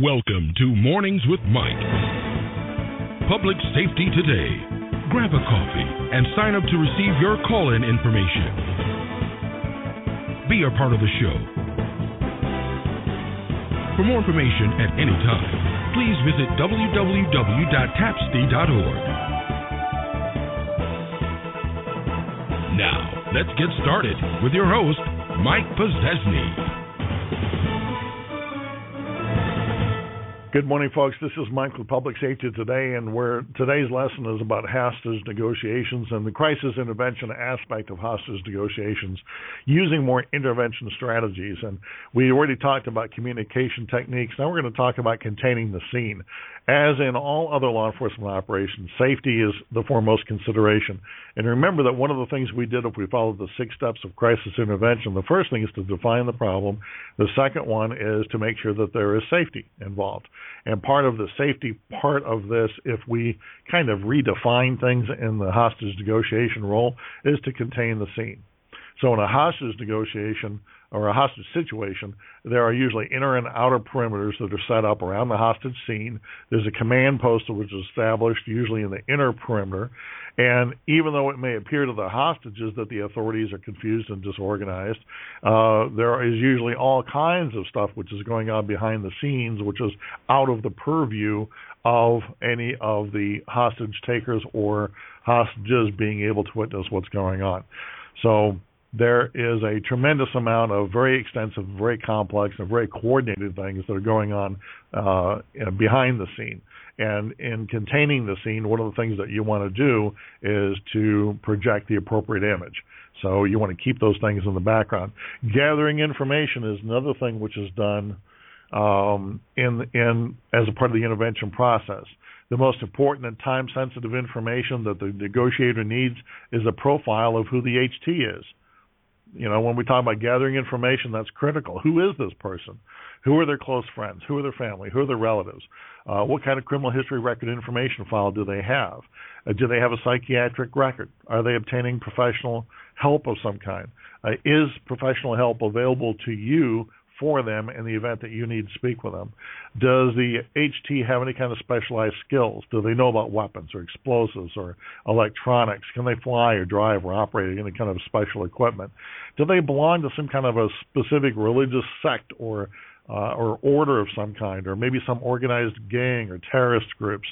Welcome to Mornings with Mike. Public Safety Today. Grab a coffee and sign up to receive your call in information. Be a part of the show. For more information at any time, please visit www.tapsti.org. Now, let's get started with your host, Mike Pozzesny. Good morning, folks. This is Michael, Public Safety Today, and where today's lesson is about hostage negotiations and the crisis intervention aspect of hostage negotiations using more intervention strategies. And we already talked about communication techniques. Now we're going to talk about containing the scene. As in all other law enforcement operations, safety is the foremost consideration. And remember that one of the things we did if we followed the six steps of crisis intervention, the first thing is to define the problem. The second one is to make sure that there is safety involved. And part of the safety part of this, if we kind of redefine things in the hostage negotiation role, is to contain the scene. So in a hostage negotiation, or a hostage situation, there are usually inner and outer perimeters that are set up around the hostage scene. There's a command post which is established usually in the inner perimeter. And even though it may appear to the hostages that the authorities are confused and disorganized, uh, there is usually all kinds of stuff which is going on behind the scenes, which is out of the purview of any of the hostage takers or hostages being able to witness what's going on. So there is a tremendous amount of very extensive, very complex, and very coordinated things that are going on uh, behind the scene. And in containing the scene, one of the things that you want to do is to project the appropriate image. So you want to keep those things in the background. Gathering information is another thing which is done um, in in as a part of the intervention process. The most important and time sensitive information that the negotiator needs is a profile of who the HT is. You know, when we talk about gathering information, that's critical. Who is this person? Who are their close friends? Who are their family? Who are their relatives? Uh, what kind of criminal history record information file do they have? Uh, do they have a psychiatric record? Are they obtaining professional help of some kind? Uh, is professional help available to you for them in the event that you need to speak with them? Does the HT have any kind of specialized skills? Do they know about weapons or explosives or electronics? Can they fly or drive or operate any kind of special equipment? Do they belong to some kind of a specific religious sect or uh, or order of some kind, or maybe some organized gang or terrorist groups?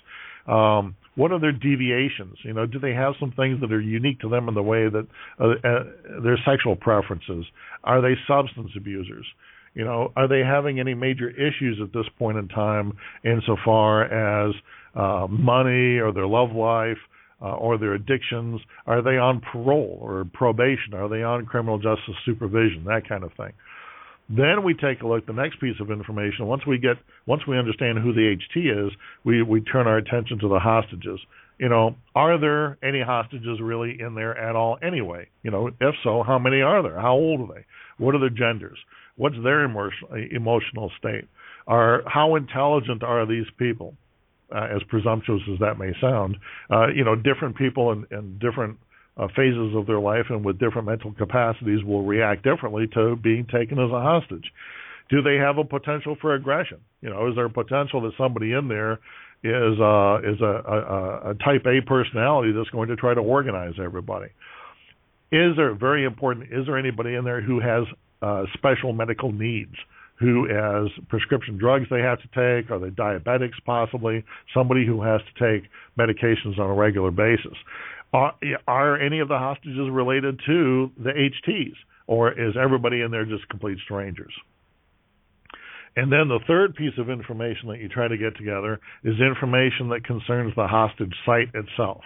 Um, what are their deviations? You know, do they have some things that are unique to them in the way that uh, uh, their sexual preferences? Are they substance abusers? You know, are they having any major issues at this point in time insofar as uh, money or their love life uh, or their addictions? Are they on parole or probation? Are they on criminal justice supervision? That kind of thing. Then we take a look. The next piece of information. Once we get, once we understand who the HT is, we we turn our attention to the hostages. You know, are there any hostages really in there at all anyway? You know, if so, how many are there? How old are they? What are their genders? What's their emotional state? Are how intelligent are these people? Uh, as presumptuous as that may sound, uh, you know, different people in, in different uh, phases of their life and with different mental capacities will react differently to being taken as a hostage. Do they have a potential for aggression? You know, is there a potential that somebody in there is uh, is a, a, a type A personality that's going to try to organize everybody? Is there very important? Is there anybody in there who has uh, special medical needs, who has prescription drugs they have to take, are they diabetics possibly, somebody who has to take medications on a regular basis. Are, are any of the hostages related to the HTs, or is everybody in there just complete strangers? And then the third piece of information that you try to get together is information that concerns the hostage site itself.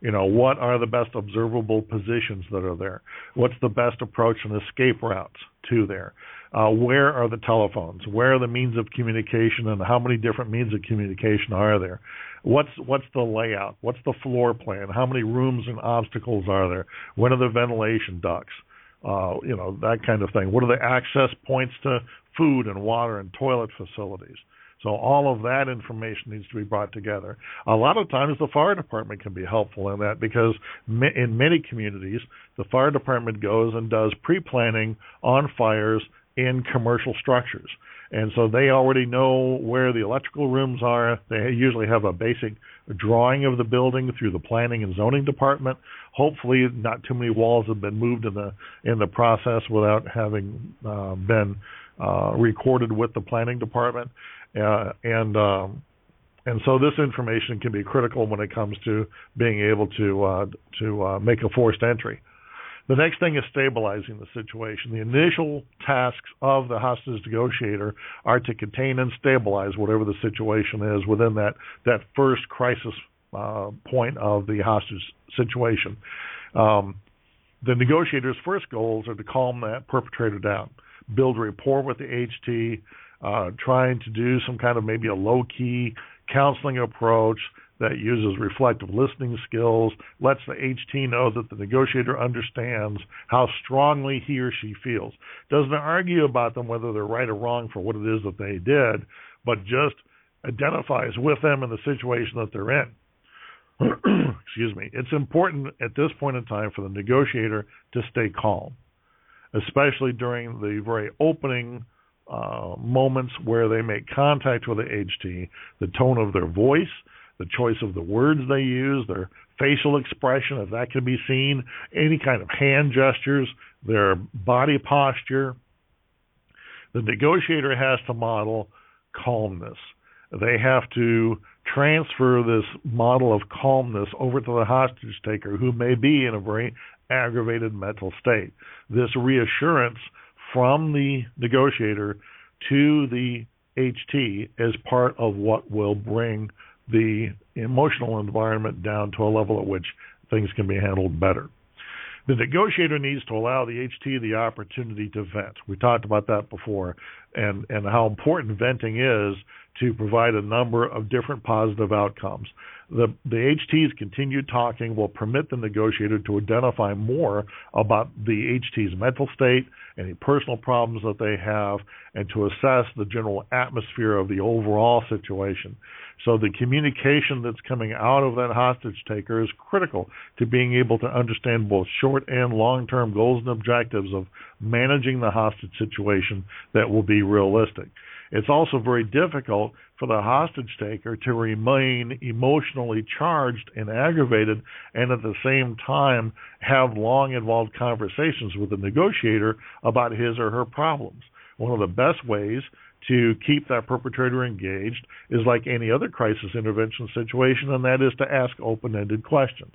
You know, what are the best observable positions that are there? What's the best approach and escape routes to there? Uh, where are the telephones? Where are the means of communication, and how many different means of communication are there? What's what's the layout? What's the floor plan? How many rooms and obstacles are there? What are the ventilation ducts? Uh, you know that kind of thing. What are the access points to food and water and toilet facilities? So all of that information needs to be brought together. A lot of times the fire department can be helpful in that because in many communities the fire department goes and does pre-planning on fires in commercial structures. and so they already know where the electrical rooms are. They usually have a basic drawing of the building through the planning and zoning department. Hopefully, not too many walls have been moved in the in the process without having uh, been uh, recorded with the planning department, uh, and um, and so this information can be critical when it comes to being able to uh, to uh, make a forced entry. The next thing is stabilizing the situation. The initial tasks of the hostage negotiator are to contain and stabilize whatever the situation is within that that first crisis uh, point of the hostage situation. Um, the negotiator's first goals are to calm that perpetrator down, build rapport with the HT, uh, trying to do some kind of maybe a low key counseling approach that uses reflective listening skills, lets the HT know that the negotiator understands how strongly he or she feels. Doesn't argue about them whether they're right or wrong for what it is that they did, but just identifies with them in the situation that they're in. Excuse me. It's important at this point in time for the negotiator to stay calm, especially during the very opening uh, moments where they make contact with the HT, the tone of their voice, the choice of the words they use, their facial expression, if that can be seen, any kind of hand gestures, their body posture. The negotiator has to model calmness. They have to transfer this model of calmness over to the hostage taker who may be in a very aggravated mental state. This reassurance from the negotiator to the HT is part of what will bring the emotional environment down to a level at which things can be handled better. The negotiator needs to allow the HT the opportunity to vent. We talked about that before, and, and how important venting is to provide a number of different positive outcomes. The, the HT's continued talking will permit the negotiator to identify more about the HT's mental state, any personal problems that they have, and to assess the general atmosphere of the overall situation. So the communication that's coming out of that hostage taker is critical to being able to understand both short and long term goals and objectives of managing the hostage situation that will be realistic. It's also very difficult for the hostage taker to remain emotionally charged and aggravated and at the same time have long involved conversations with the negotiator about his or her problems. One of the best ways to keep that perpetrator engaged is like any other crisis intervention situation, and that is to ask open-ended questions.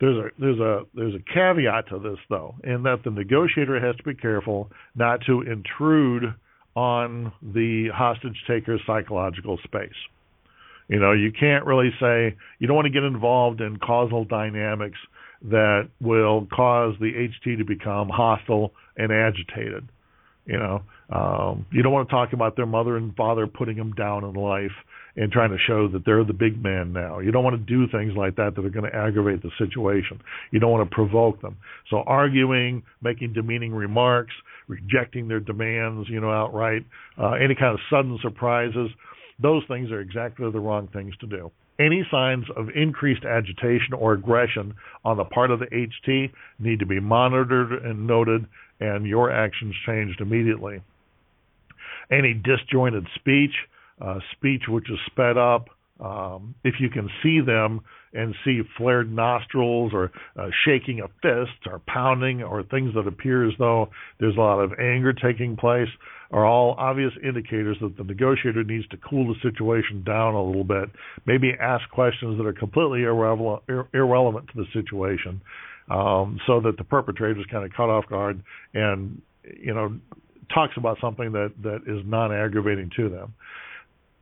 There's a there's a there's a caveat to this though, in that the negotiator has to be careful not to intrude on the hostage taker's psychological space. You know, you can't really say you don't want to get involved in causal dynamics that will cause the HT to become hostile and agitated. You know, um, you don't want to talk about their mother and father putting them down in life and trying to show that they're the big man now. You don't want to do things like that that are going to aggravate the situation. You don't want to provoke them. So arguing, making demeaning remarks, rejecting their demands, you know, outright, uh, any kind of sudden surprises, those things are exactly the wrong things to do. Any signs of increased agitation or aggression on the part of the HT need to be monitored and noted, and your actions changed immediately. Any disjointed speech, uh, speech which is sped up, um, if you can see them and see flared nostrils or uh, shaking of fists or pounding or things that appear as though there's a lot of anger taking place, are all obvious indicators that the negotiator needs to cool the situation down a little bit. Maybe ask questions that are completely irrelevant, irrelevant to the situation, um, so that the perpetrator is kind of caught off guard and you know talks about something that that is non-aggravating to them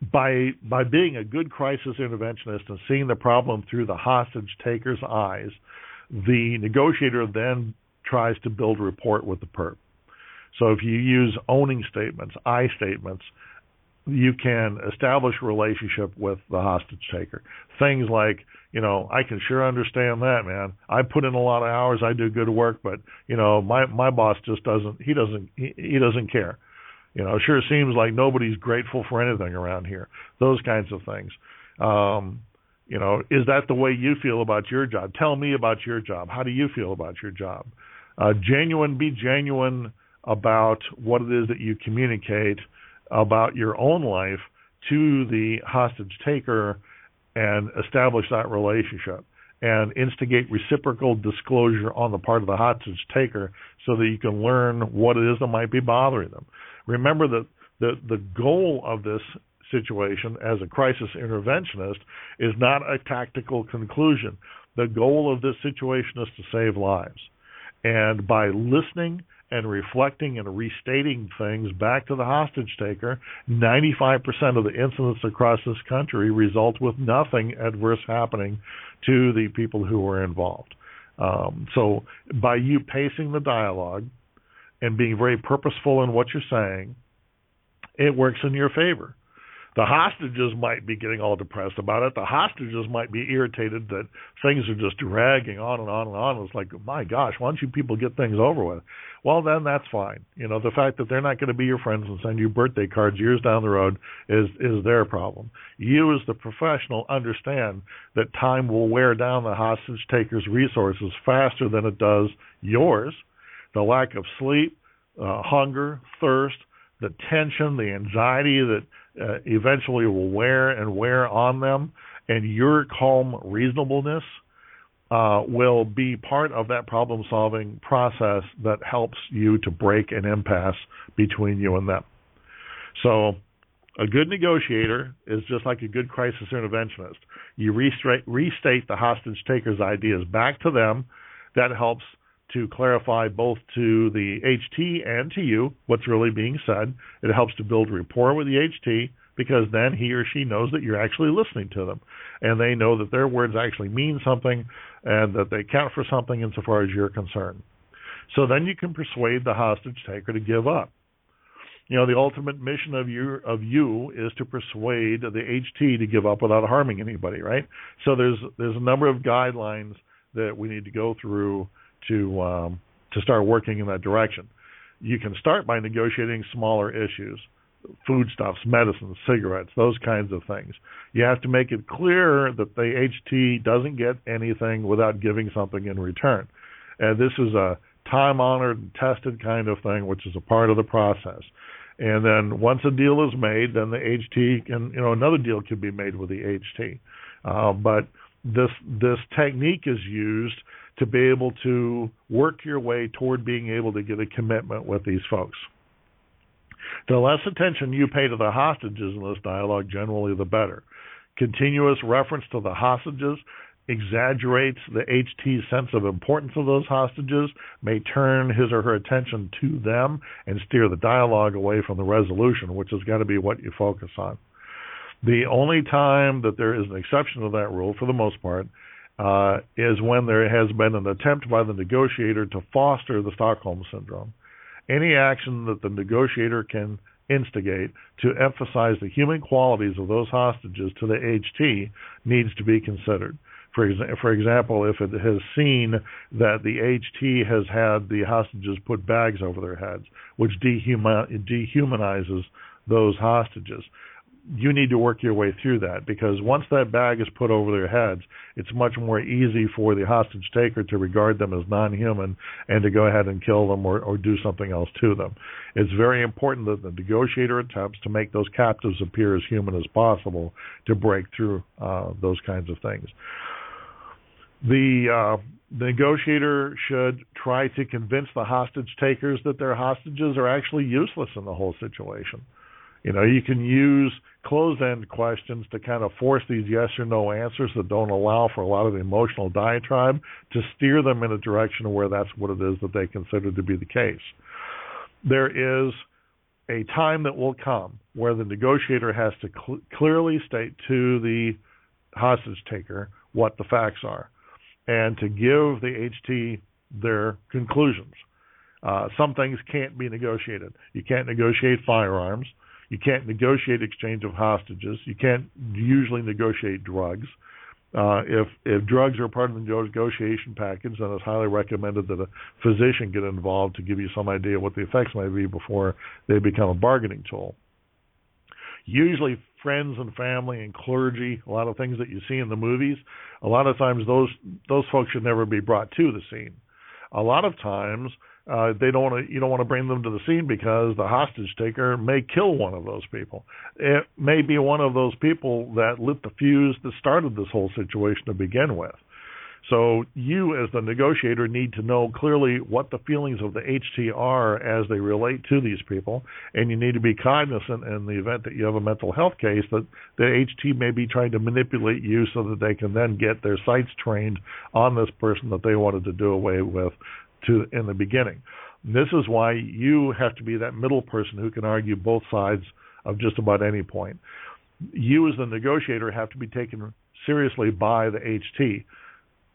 by by being a good crisis interventionist and seeing the problem through the hostage taker's eyes, the negotiator then tries to build rapport with the perp. So if you use owning statements, I statements, you can establish a relationship with the hostage taker. Things like, you know, I can sure understand that, man. I put in a lot of hours, I do good work, but you know, my my boss just doesn't he doesn't he, he doesn't care. You know, sure seems like nobody's grateful for anything around here. Those kinds of things. Um, you know, is that the way you feel about your job? Tell me about your job. How do you feel about your job? Uh, genuine, be genuine about what it is that you communicate about your own life to the hostage taker and establish that relationship and instigate reciprocal disclosure on the part of the hostage taker so that you can learn what it is that might be bothering them. Remember that the the goal of this situation as a crisis interventionist is not a tactical conclusion. The goal of this situation is to save lives. And by listening and reflecting and restating things back to the hostage taker, 95% of the incidents across this country result with nothing adverse happening to the people who were involved. Um, so by you pacing the dialogue and being very purposeful in what you're saying, it works in your favor. The hostages might be getting all depressed about it. The hostages might be irritated that things are just dragging on and on and on. It's like, my gosh, why don't you people get things over with? Well, then that's fine. You know, the fact that they're not going to be your friends and send you birthday cards years down the road is is their problem. You, as the professional, understand that time will wear down the hostage taker's resources faster than it does yours. The lack of sleep, uh, hunger, thirst, the tension, the anxiety that uh, eventually will wear and wear on them, and your calm reasonableness uh, will be part of that problem solving process that helps you to break an impasse between you and them. So, a good negotiator is just like a good crisis interventionist. You restate, restate the hostage taker's ideas back to them. That helps to clarify both to the HT and to you what's really being said. It helps to build rapport with the HT because then he or she knows that you're actually listening to them and they know that their words actually mean something and that they count for something insofar as you're concerned. So then you can persuade the hostage taker to give up. You know, the ultimate mission of you of you is to persuade the HT to give up without harming anybody, right? So there's there's a number of guidelines that we need to go through to um, to start working in that direction. You can start by negotiating smaller issues, foodstuffs, medicines, cigarettes, those kinds of things. You have to make it clear that the HT doesn't get anything without giving something in return. And this is a time honored and tested kind of thing, which is a part of the process. And then once a deal is made, then the HT can, you know, another deal can be made with the HT. Uh, but this this technique is used to be able to work your way toward being able to get a commitment with these folks. The less attention you pay to the hostages in this dialogue, generally the better. Continuous reference to the hostages exaggerates the HT's sense of importance of those hostages, may turn his or her attention to them, and steer the dialogue away from the resolution, which has got to be what you focus on. The only time that there is an exception to that rule, for the most part, uh, is when there has been an attempt by the negotiator to foster the Stockholm Syndrome. Any action that the negotiator can instigate to emphasize the human qualities of those hostages to the HT needs to be considered. For, exa- for example, if it has seen that the HT has had the hostages put bags over their heads, which dehuman- dehumanizes those hostages, you need to work your way through that because once that bag is put over their heads, it's much more easy for the hostage taker to regard them as non human and to go ahead and kill them or, or do something else to them. It's very important that the negotiator attempts to make those captives appear as human as possible to break through uh, those kinds of things. The uh, the negotiator should try to convince the hostage takers that their hostages are actually useless in the whole situation. You know, you can use closed end questions to kind of force these yes or no answers that don't allow for a lot of the emotional diatribe to steer them in a direction where that's what it is that they consider to be the case. There is a time that will come where the negotiator has to cl- clearly state to the hostage taker what the facts are and to give the HT their conclusions. Uh, some things can't be negotiated. You can't negotiate firearms. You can't negotiate exchange of hostages. You can't usually negotiate drugs. Uh, if if drugs are part of the negotiation package, then it's highly recommended that a physician get involved to give you some idea of what the effects may be before they become a bargaining tool. Usually, friends and family and clergy, a lot of things that you see in the movies, a lot of times those those folks should never be brought to the scene. A lot of times, uh, they don't want to, you don't want to bring them to the scene because the hostage taker may kill one of those people. It may be one of those people that lit the fuse that started this whole situation to begin with. So you, as the negotiator, need to know clearly what the feelings of the HT are as they relate to these people, and you need to be cognizant in the event that you have a mental health case that the HT may be trying to manipulate you so that they can then get their sights trained on this person that they wanted to do away with to in the beginning. This is why you have to be that middle person who can argue both sides of just about any point. You, as the negotiator, have to be taken seriously by the HT.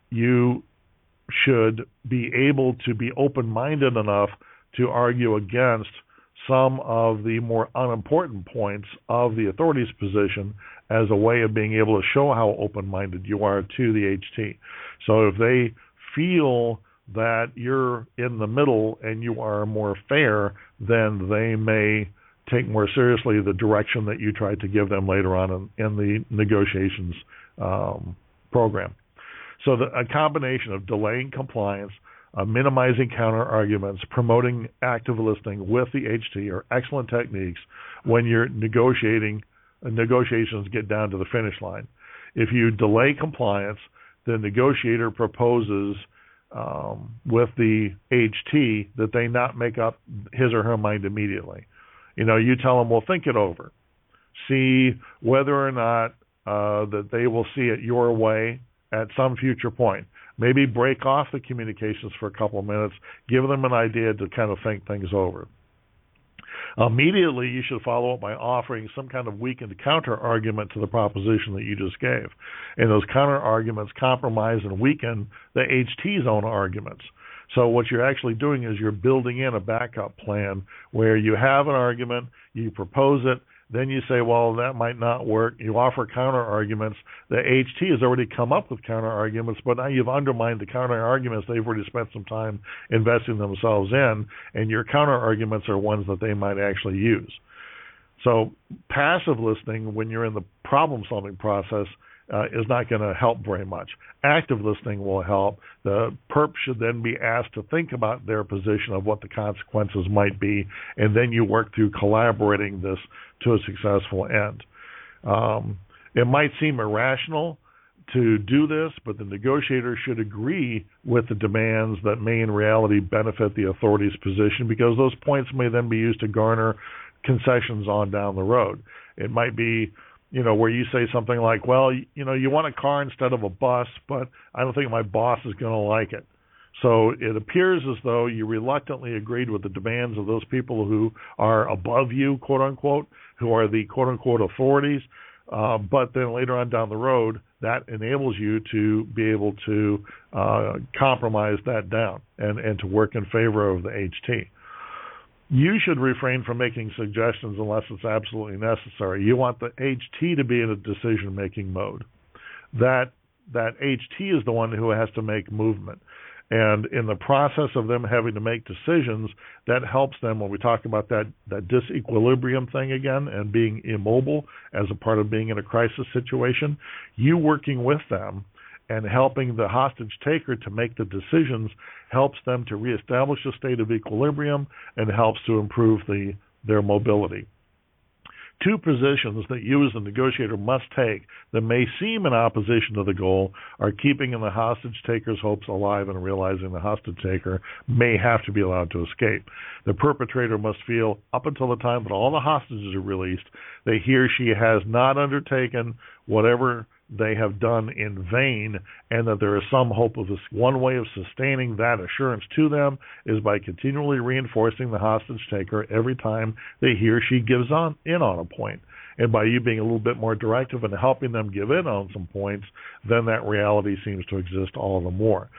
You should be able to be open minded enough to argue against some of the more unimportant points of the authority's position as a way of being able to show how open minded you are to the HT. So if they feel that you're in the middle and you are more fair, then they may take more seriously the direction that you tried to give them later on in, in the negotiations um, program. So the, a combination of delaying compliance, uh, minimizing counter arguments, promoting active listening with the HT are excellent techniques when you're negotiating. Uh, negotiations get down to the finish line. If you delay compliance, the negotiator proposes um, with the HT that they not make up his or her mind immediately. You know, you tell them, well, think it over, see whether or not uh, that they will see it your way at some future point. Maybe break off the communications for a couple of minutes, give them an idea to kind of think things over. Immediately, you should follow up by offering some kind of weakened counter argument to the proposition that you just gave. And those counter arguments compromise and weaken the HT's own arguments. So what you're actually doing is you're building in a backup plan where you have an argument, you propose it, then you say, well, that might not work. You offer counter arguments. The HT has already come up with counter arguments, but now you've undermined the counter arguments they've already spent some time investing themselves in, and your counter arguments are ones that they might actually use. So passive listening, when you're in the problem solving process, uh, is not going to help very much. Active listening will help. The perp should then be asked to think about their position of what the consequences might be, and then you work through collaborating this to a successful end. Um, it might seem irrational to do this, but the negotiator should agree with the demands that may in reality benefit the authority's position because those points may then be used to garner concessions on down the road. It might be, you know, where you say something like, well, you know, you want a car instead of a bus, but I don't think my boss is going to like it. So it appears as though you reluctantly agreed with the demands of those people who are above you, quote unquote, who are the quote unquote authorities. Uh, but then later on down the road, that enables you to be able to uh, compromise that down and, and to work in favor of the HT. You should refrain from making suggestions unless it's absolutely necessary. You want the HT to be in a decision making mode. That that HT is the one who has to make movement. And in the process of them having to make decisions, that helps them when we talk about that, that disequilibrium thing again and being immobile as a part of being in a crisis situation. You working with them and helping the hostage taker to make the decisions helps them to reestablish a state of equilibrium and helps to improve the, their mobility two positions that you as a negotiator must take that may seem in opposition to the goal are keeping in the hostage taker's hopes alive and realizing the hostage taker may have to be allowed to escape. The perpetrator must feel, up until the time that all the hostages are released, that he or she has not undertaken whatever they have done in vain, and that there is some hope of this. One way of sustaining that assurance to them is by continually reinforcing the hostage taker every time that he or she gives on in on a point. And by you being a little bit more directive and helping them give in on some points, then that reality seems to exist all the more.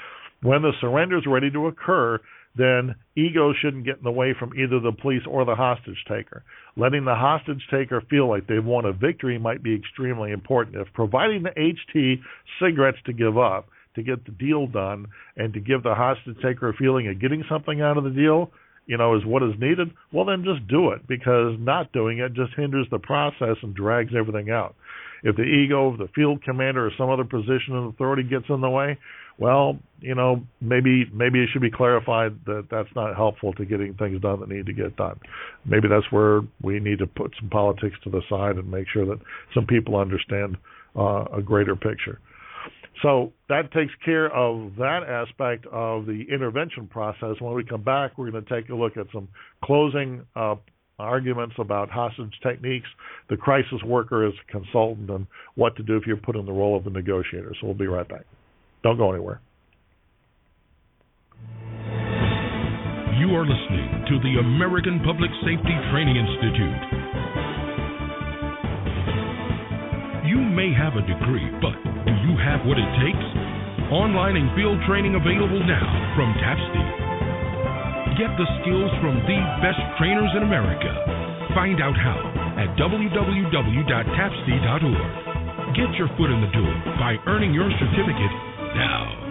When the surrender is ready to occur, then ego shouldn't get in the way from either the police or the hostage taker. Letting the hostage taker feel like they've won a victory might be extremely important. If providing the HT cigarettes to give up, to get the deal done, and to give the hostage taker a feeling of getting something out of the deal, you know, is what is needed, well, then just do it because not doing it just hinders the process and drags everything out. If the ego of the field commander or some other position of authority gets in the way, well, you know, maybe maybe it should be clarified that that's not helpful to getting things done that need to get done. Maybe that's where we need to put some politics to the side and make sure that some people understand uh, a greater picture. So that takes care of that aspect of the intervention process. When we come back, we're going to take a look at some closing uh, arguments about hostage techniques, the crisis worker as a consultant, and what to do if you're put in the role of a negotiator. So we'll be right back. Don't go anywhere. You are listening to the American Public Safety Training Institute. You may have a degree, but do you have what it takes? Online and field training available now from TAPSTI. Get the skills from the best trainers in America. Find out how at www.tapsti.org. Get your foot in the door by earning your certificate now.